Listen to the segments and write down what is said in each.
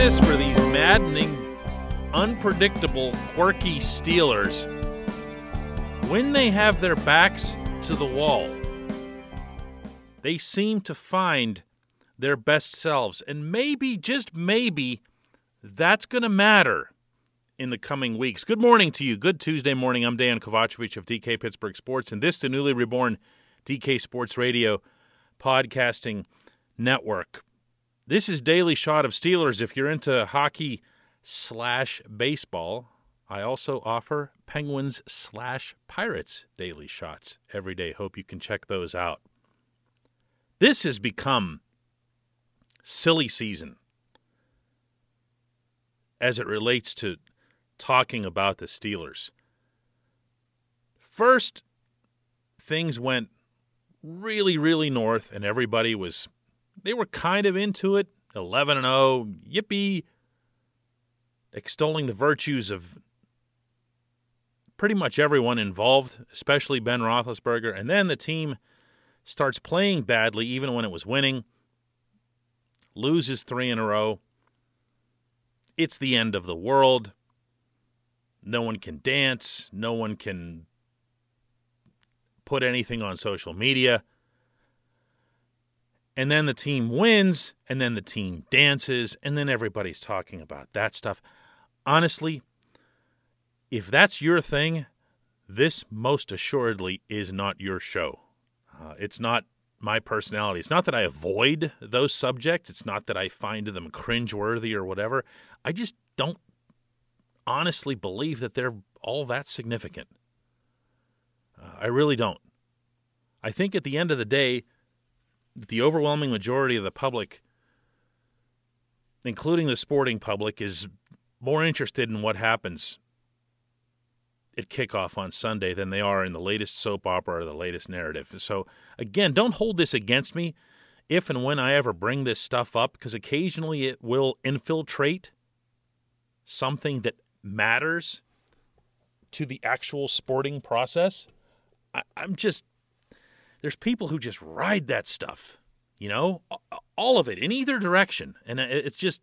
this for these maddening, unpredictable, quirky Steelers. When they have their backs to the wall, they seem to find their best selves. And maybe, just maybe, that's going to matter in the coming weeks. Good morning to you. Good Tuesday morning. I'm Dan Kovacevic of DK Pittsburgh Sports, and this is the newly reborn DK Sports Radio podcasting network. This is Daily Shot of Steelers. If you're into hockey slash baseball, I also offer Penguins slash Pirates daily shots every day. Hope you can check those out. This has become silly season as it relates to talking about the Steelers. First, things went really, really north, and everybody was they were kind of into it. 11 and 0, yippee, extolling the virtues of pretty much everyone involved, especially Ben Roethlisberger. And then the team starts playing badly, even when it was winning, loses three in a row. It's the end of the world. No one can dance. No one can put anything on social media and then the team wins, and then the team dances, and then everybody's talking about that stuff. Honestly, if that's your thing, this most assuredly is not your show. Uh, it's not my personality. It's not that I avoid those subjects. It's not that I find them cringeworthy or whatever. I just don't honestly believe that they're all that significant. Uh, I really don't. I think at the end of the day, the overwhelming majority of the public, including the sporting public, is more interested in what happens at kickoff on Sunday than they are in the latest soap opera or the latest narrative. So, again, don't hold this against me if and when I ever bring this stuff up, because occasionally it will infiltrate something that matters to the actual sporting process. I, am just there's people who just ride that stuff, you know, all of it in either direction. And it's just,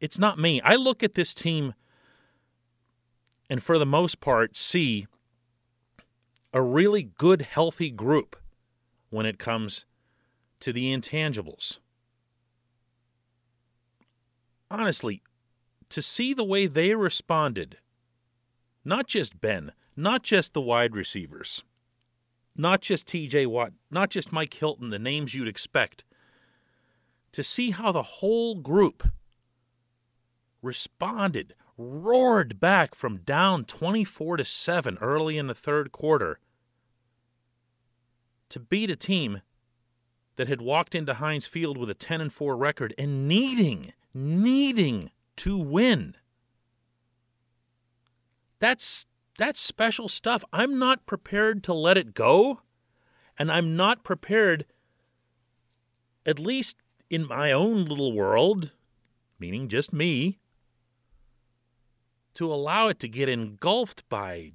it's not me. I look at this team and for the most part see a really good, healthy group when it comes to the intangibles. Honestly, to see the way they responded, not just Ben, not just the wide receivers, not just TJ Watt, not just Mike Hilton, the names you'd expect, to see how the whole group responded, roared back from down 24 to 7 early in the third quarter to beat a team that had walked into Heinz Field with a 10 and 4 record and needing needing to win. That's that's special stuff. I'm not prepared to let it go, and I'm not prepared, at least in my own little world, meaning just me, to allow it to get engulfed by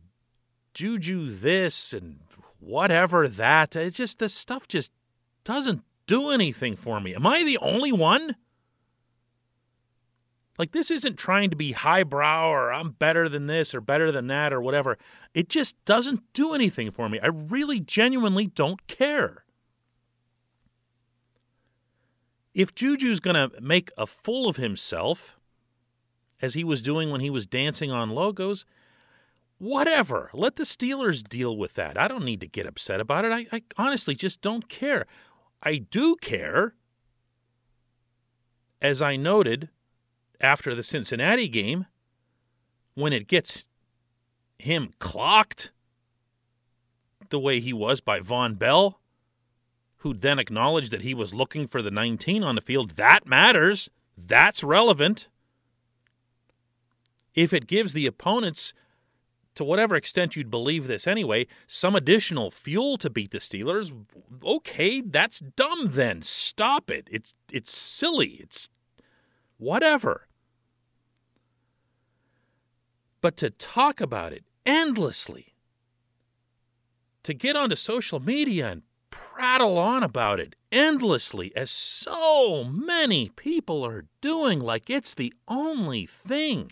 juju this and whatever that. It's just this stuff just doesn't do anything for me. Am I the only one? Like, this isn't trying to be highbrow or I'm better than this or better than that or whatever. It just doesn't do anything for me. I really genuinely don't care. If Juju's going to make a fool of himself, as he was doing when he was dancing on logos, whatever. Let the Steelers deal with that. I don't need to get upset about it. I, I honestly just don't care. I do care, as I noted after the Cincinnati game when it gets him clocked the way he was by Vonn Bell, who then acknowledged that he was looking for the 19 on the field. That matters. That's relevant. If it gives the opponents, to whatever extent you'd believe this anyway, some additional fuel to beat the Steelers, okay, that's dumb then. Stop it. It's it's silly. It's whatever. But to talk about it endlessly, to get onto social media and prattle on about it endlessly, as so many people are doing, like it's the only thing.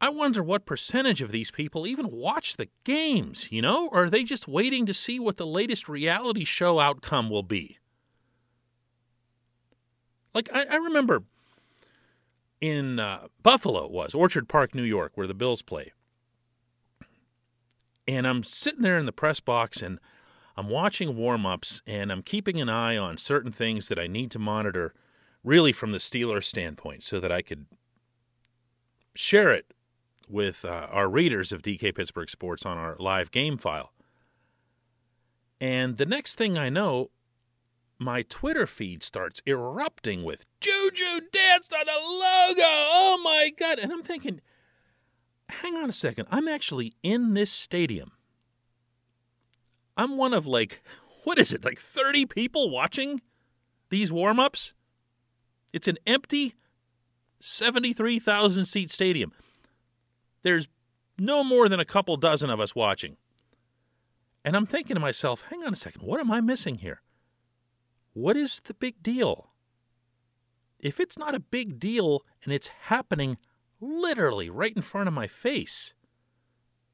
I wonder what percentage of these people even watch the games, you know? Or are they just waiting to see what the latest reality show outcome will be? Like, I, I remember in uh, Buffalo, it was Orchard Park, New York, where the Bills play. And I'm sitting there in the press box and I'm watching warm ups and I'm keeping an eye on certain things that I need to monitor really from the Steelers standpoint so that I could share it with uh, our readers of DK Pittsburgh Sports on our live game file. And the next thing I know, my Twitter feed starts erupting with Juju danced on a logo. Oh my God. And I'm thinking, hang on a second. I'm actually in this stadium. I'm one of like, what is it, like 30 people watching these warm ups? It's an empty 73,000 seat stadium. There's no more than a couple dozen of us watching. And I'm thinking to myself, hang on a second, what am I missing here? What is the big deal? If it's not a big deal and it's happening literally right in front of my face,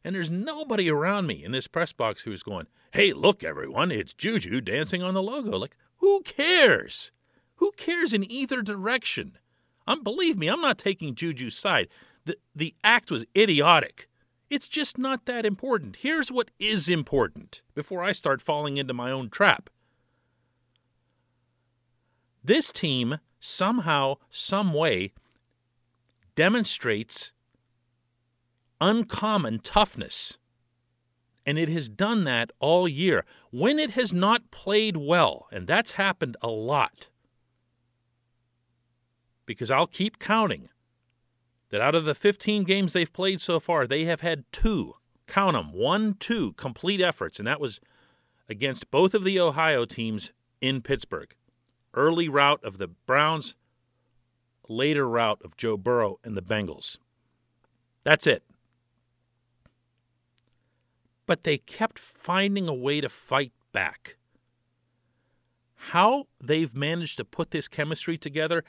and there's nobody around me in this press box who's going, hey, look, everyone, it's Juju dancing on the logo. Like, who cares? Who cares in either direction? Um, believe me, I'm not taking Juju's side. The, the act was idiotic. It's just not that important. Here's what is important before I start falling into my own trap. This team somehow, some way, demonstrates uncommon toughness. And it has done that all year. When it has not played well, and that's happened a lot, because I'll keep counting that out of the 15 games they've played so far, they have had two, count them, one, two complete efforts, and that was against both of the Ohio teams in Pittsburgh. Early rout of the Browns, later rout of Joe Burrow and the Bengals. That's it. But they kept finding a way to fight back. How they've managed to put this chemistry together,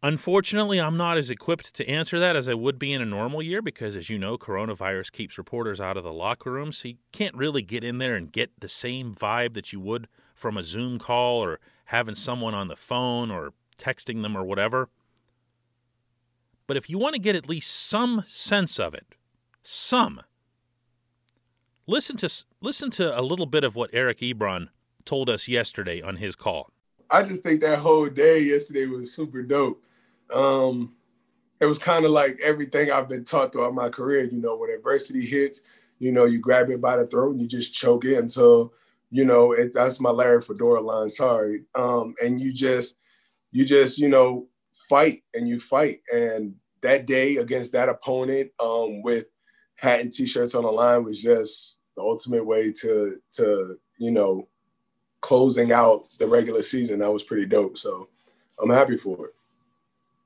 Unfortunately, I'm not as equipped to answer that as I would be in a normal year because, as you know, coronavirus keeps reporters out of the locker room, so you can't really get in there and get the same vibe that you would from a Zoom call or having someone on the phone or texting them or whatever. But if you want to get at least some sense of it, some, listen to listen to a little bit of what Eric Ebron told us yesterday on his call. I just think that whole day yesterday was super dope um, it was kind of like everything I've been taught throughout my career. You know, when adversity hits, you know, you grab it by the throat and you just choke it until, you know, it's that's my Larry Fedora line. Sorry, um, and you just, you just, you know, fight and you fight. And that day against that opponent, um, with hat and t-shirts on the line was just the ultimate way to to you know closing out the regular season. That was pretty dope. So I'm happy for it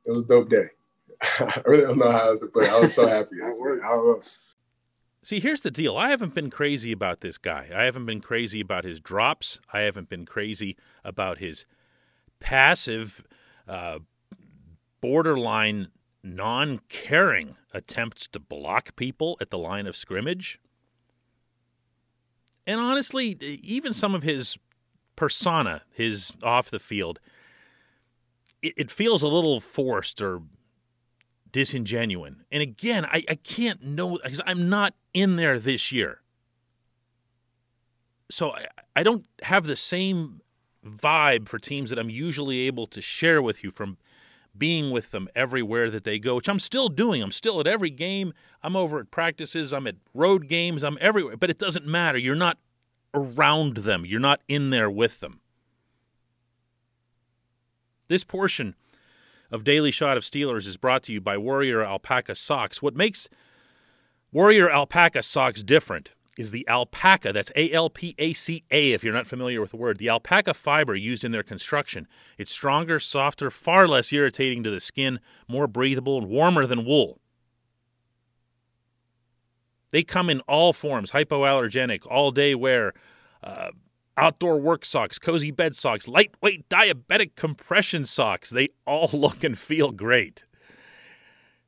it was dope day. I really don't know how else to put it. I was so happy. See, here's the deal. I haven't been crazy about this guy. I haven't been crazy about his drops. I haven't been crazy about his passive, uh, borderline non caring attempts to block people at the line of scrimmage. And honestly, even some of his persona, his off the field, it, it feels a little forced or disingenuous. And again, I, I can't know because I'm not in there this year. So I, I don't have the same vibe for teams that I'm usually able to share with you from being with them everywhere that they go, which I'm still doing. I'm still at every game. I'm over at practices. I'm at road games. I'm everywhere. But it doesn't matter. You're not around them, you're not in there with them. This portion of Daily Shot of Steelers is brought to you by Warrior Alpaca Socks. What makes Warrior Alpaca Socks different is the alpaca. That's A L P A C A, if you're not familiar with the word. The alpaca fiber used in their construction. It's stronger, softer, far less irritating to the skin, more breathable, and warmer than wool. They come in all forms hypoallergenic, all day wear, uh, outdoor work socks, cozy bed socks, lightweight diabetic compression socks. They all look and feel great.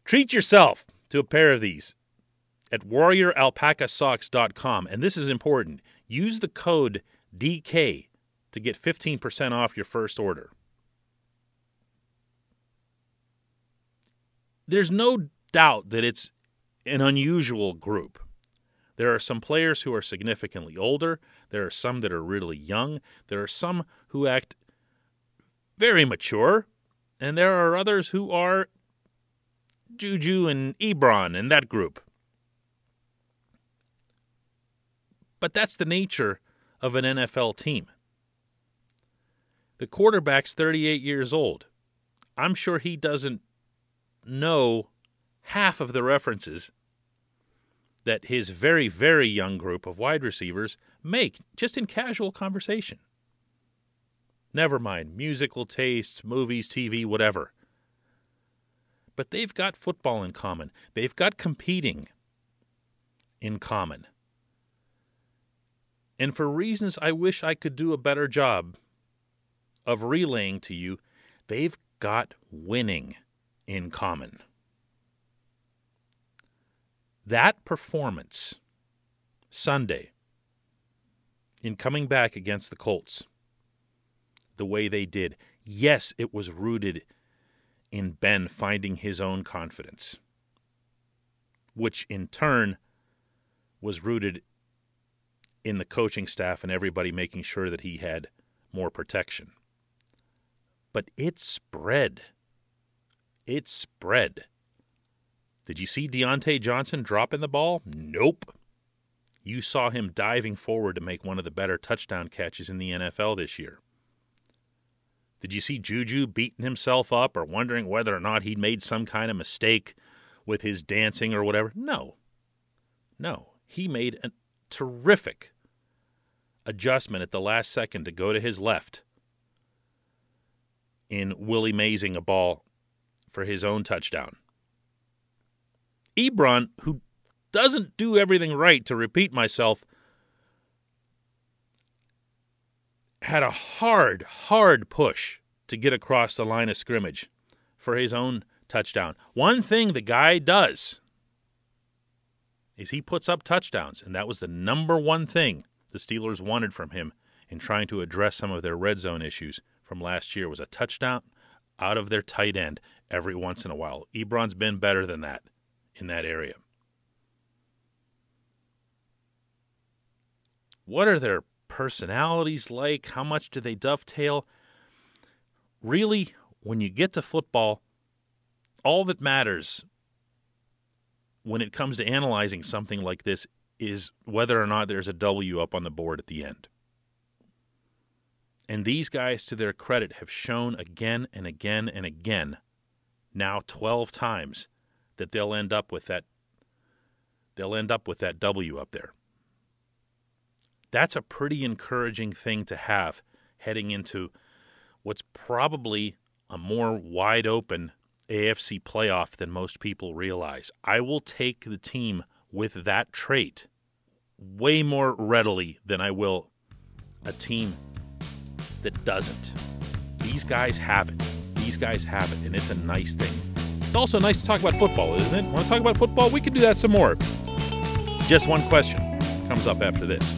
Treat yourself to a pair of these at warrioralpacasocks.com. And this is important. Use the code DK to get 15% off your first order. There's no doubt that it's an unusual group. There are some players who are significantly older. There are some that are really young. There are some who act very mature. And there are others who are Juju and Ebron and that group. But that's the nature of an NFL team. The quarterback's 38 years old. I'm sure he doesn't know half of the references that his very, very young group of wide receivers make just in casual conversation. Never mind musical tastes, movies, TV, whatever. But they've got football in common. They've got competing in common. And for reasons I wish I could do a better job of relaying to you, they've got winning in common. That performance Sunday in coming back against the Colts, the way they did, yes, it was rooted in Ben finding his own confidence, which in turn was rooted in the coaching staff and everybody making sure that he had more protection. But it spread. It spread. Did you see Diontae Johnson dropping the ball? Nope. You saw him diving forward to make one of the better touchdown catches in the NFL this year. Did you see Juju beating himself up or wondering whether or not he'd made some kind of mistake with his dancing or whatever? No. No. He made a terrific adjustment at the last second to go to his left in Willie Mazing a ball for his own touchdown. Ebron, who doesn't do everything right, to repeat myself, had a hard, hard push to get across the line of scrimmage for his own touchdown. One thing the guy does is he puts up touchdowns, and that was the number one thing the Steelers wanted from him in trying to address some of their red zone issues from last year was a touchdown out of their tight end every once in a while. Ebron's been better than that in that area. What are their personalities like? How much do they dovetail? Really, when you get to football, all that matters when it comes to analyzing something like this is whether or not there's a W up on the board at the end. And these guys, to their credit, have shown again and again and again, now 12 times, that they'll end up with that they'll end up with that W up there. That's a pretty encouraging thing to have heading into what's probably a more wide open AFC playoff than most people realize. I will take the team with that trait way more readily than I will a team that doesn't. These guys have it. These guys have it, and it's a nice thing. It's also nice to talk about football, isn't it? Want to talk about football? We can do that some more. Just one question comes up after this.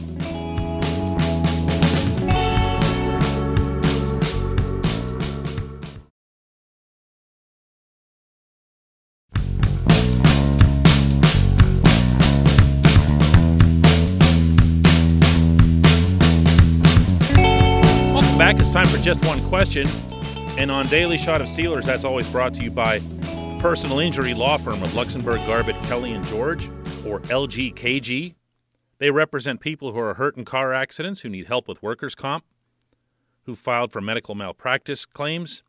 Welcome back. It's time for just one question. And on Daily Shot of Steelers, that's always brought to you by personal injury law firm of Luxenberg, Garbett, Kelly, and George, or LGKG. They represent people who are hurt in car accidents, who need help with workers' comp, who filed for medical malpractice claims.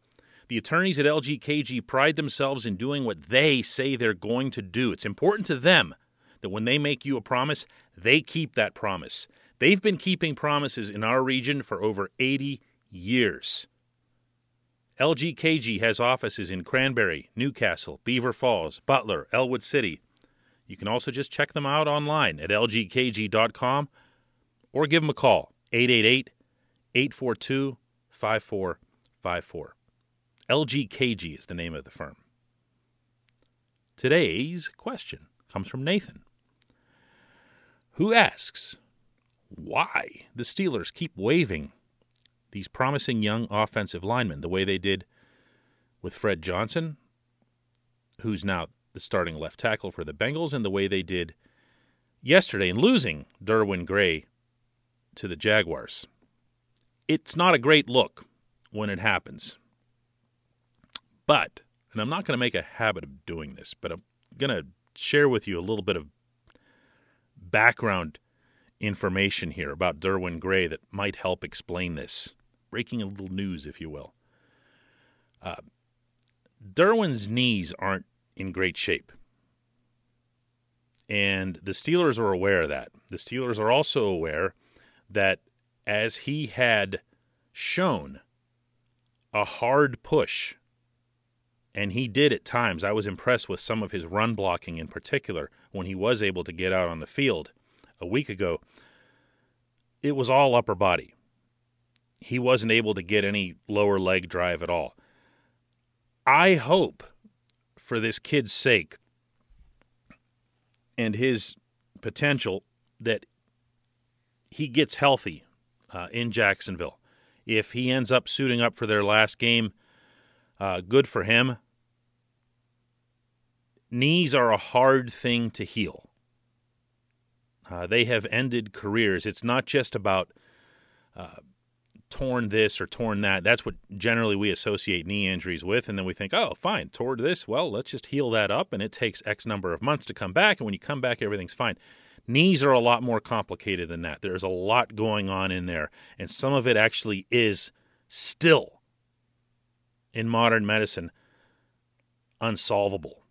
The attorneys at LGKG pride themselves in doing what they say they're going to do. It's important to them that when they make you a promise, they keep that promise. They've been keeping promises in our region for over 80 years. LGKG has offices in Cranberry, Newcastle, Beaver Falls, Butler, Ellwood City. You can also just check them out online at lgkg.com or give them a call 888 842 5454. LGKG is the name of the firm. Today's question comes from Nathan, who asks why the Steelers keep waving these promising young offensive linemen the way they did with Fred Johnson, who's now the starting left tackle for the Bengals, and the way they did yesterday in losing Derwin Gray to the Jaguars. It's not a great look when it happens. But, and I'm not going to make a habit of doing this, but I'm going to share with you a little bit of background information here about Derwin Gray that might help explain this. Breaking a little news, if you will. Uh, Derwin's knees aren't in great shape. And the Steelers are aware of that. The Steelers are also aware that as he had shown a hard push, and he did at times, I was impressed with some of his run blocking in particular when he was able to get out on the field a week ago. It was all upper body. He wasn't able to get any lower leg drive at all. I hope, for this kid's sake and his potential, that he gets healthy uh, in Jacksonville. If he ends up suiting up for their last game, uh, good for him. Knees are a hard thing to heal. Uh, they have ended careers. It's not just about uh, torn this or torn that. That's what generally we associate knee injuries with. And then we think, oh, fine, tore this. Well, let's just heal that up. And it takes X number of months to come back. And when you come back, everything's fine. Knees are a lot more complicated than that. There's a lot going on in there. And some of it actually is still in modern medicine unsolvable.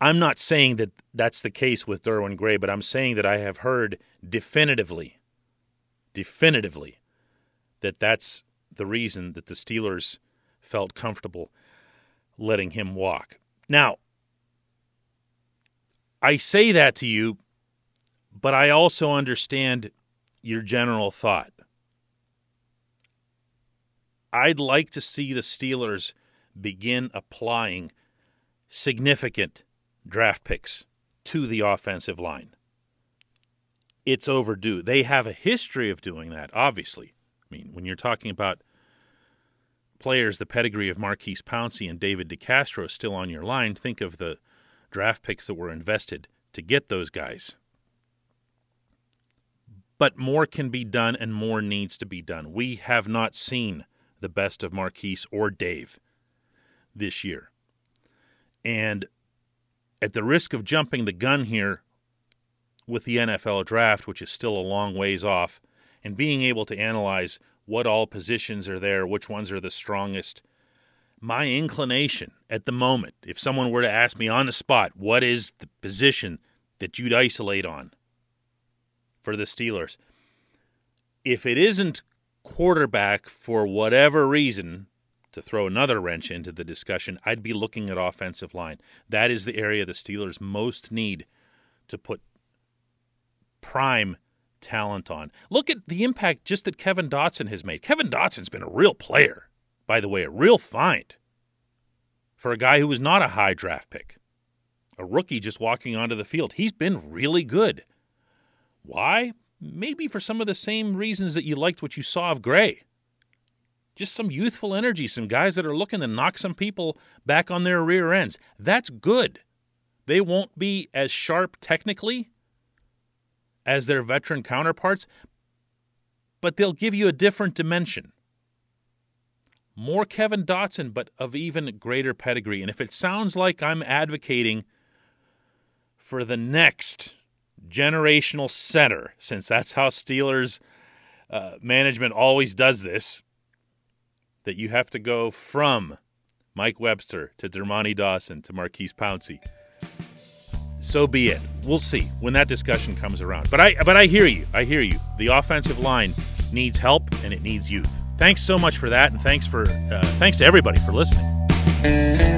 I'm not saying that that's the case with Derwin Gray, but I'm saying that I have heard definitively, definitively, that that's the reason that the Steelers felt comfortable letting him walk. Now, I say that to you, but I also understand your general thought. I'd like to see the Steelers begin applying significant draft picks to the offensive line. It's overdue. They have a history of doing that, obviously. I mean, when you're talking about players the pedigree of Maurkice Pouncey and David DeCastro is still on your line, think of the draft picks that were invested to get those guys. But more can be done and more needs to be done. We have not seen the best of Maurkice or Dave this year. And at the risk of jumping the gun here with the NFL draft, which is still a long ways off, and being able to analyze what all positions are there, which ones are the strongest. My inclination at the moment, if someone were to ask me on the spot, what is the position that you'd isolate on for the Steelers? If it isn't quarterback for whatever reason, to throw another wrench into the discussion, I'd be looking at offensive line. That is the area the Steelers most need to put prime talent on. Look at the impact just that Kevin Dotson has made. Kevin Dotson's been a real player, by the way, a real find for a guy who was not a high draft pick, a rookie just walking onto the field. He's been really good. Why? Maybe for some of the same reasons that you liked what you saw of Gray. Just some youthful energy, some guys that are looking to knock some people back on their rear ends. That's good. They won't be as sharp technically as their veteran counterparts, but they'll give you a different dimension. More Kevin Dotson, but of even greater pedigree. And if it sounds like I'm advocating for the next generational center, since that's how Steelers uh, management always does this, that you have to go from Mike Webster to Dermontti Dawson to Maurkice Pouncey so be it. We'll see when that discussion comes around. But I but I hear you. I hear you. The offensive line needs help and it needs youth. Thanks so much for that, and thanks for uh, thanks to everybody for listening.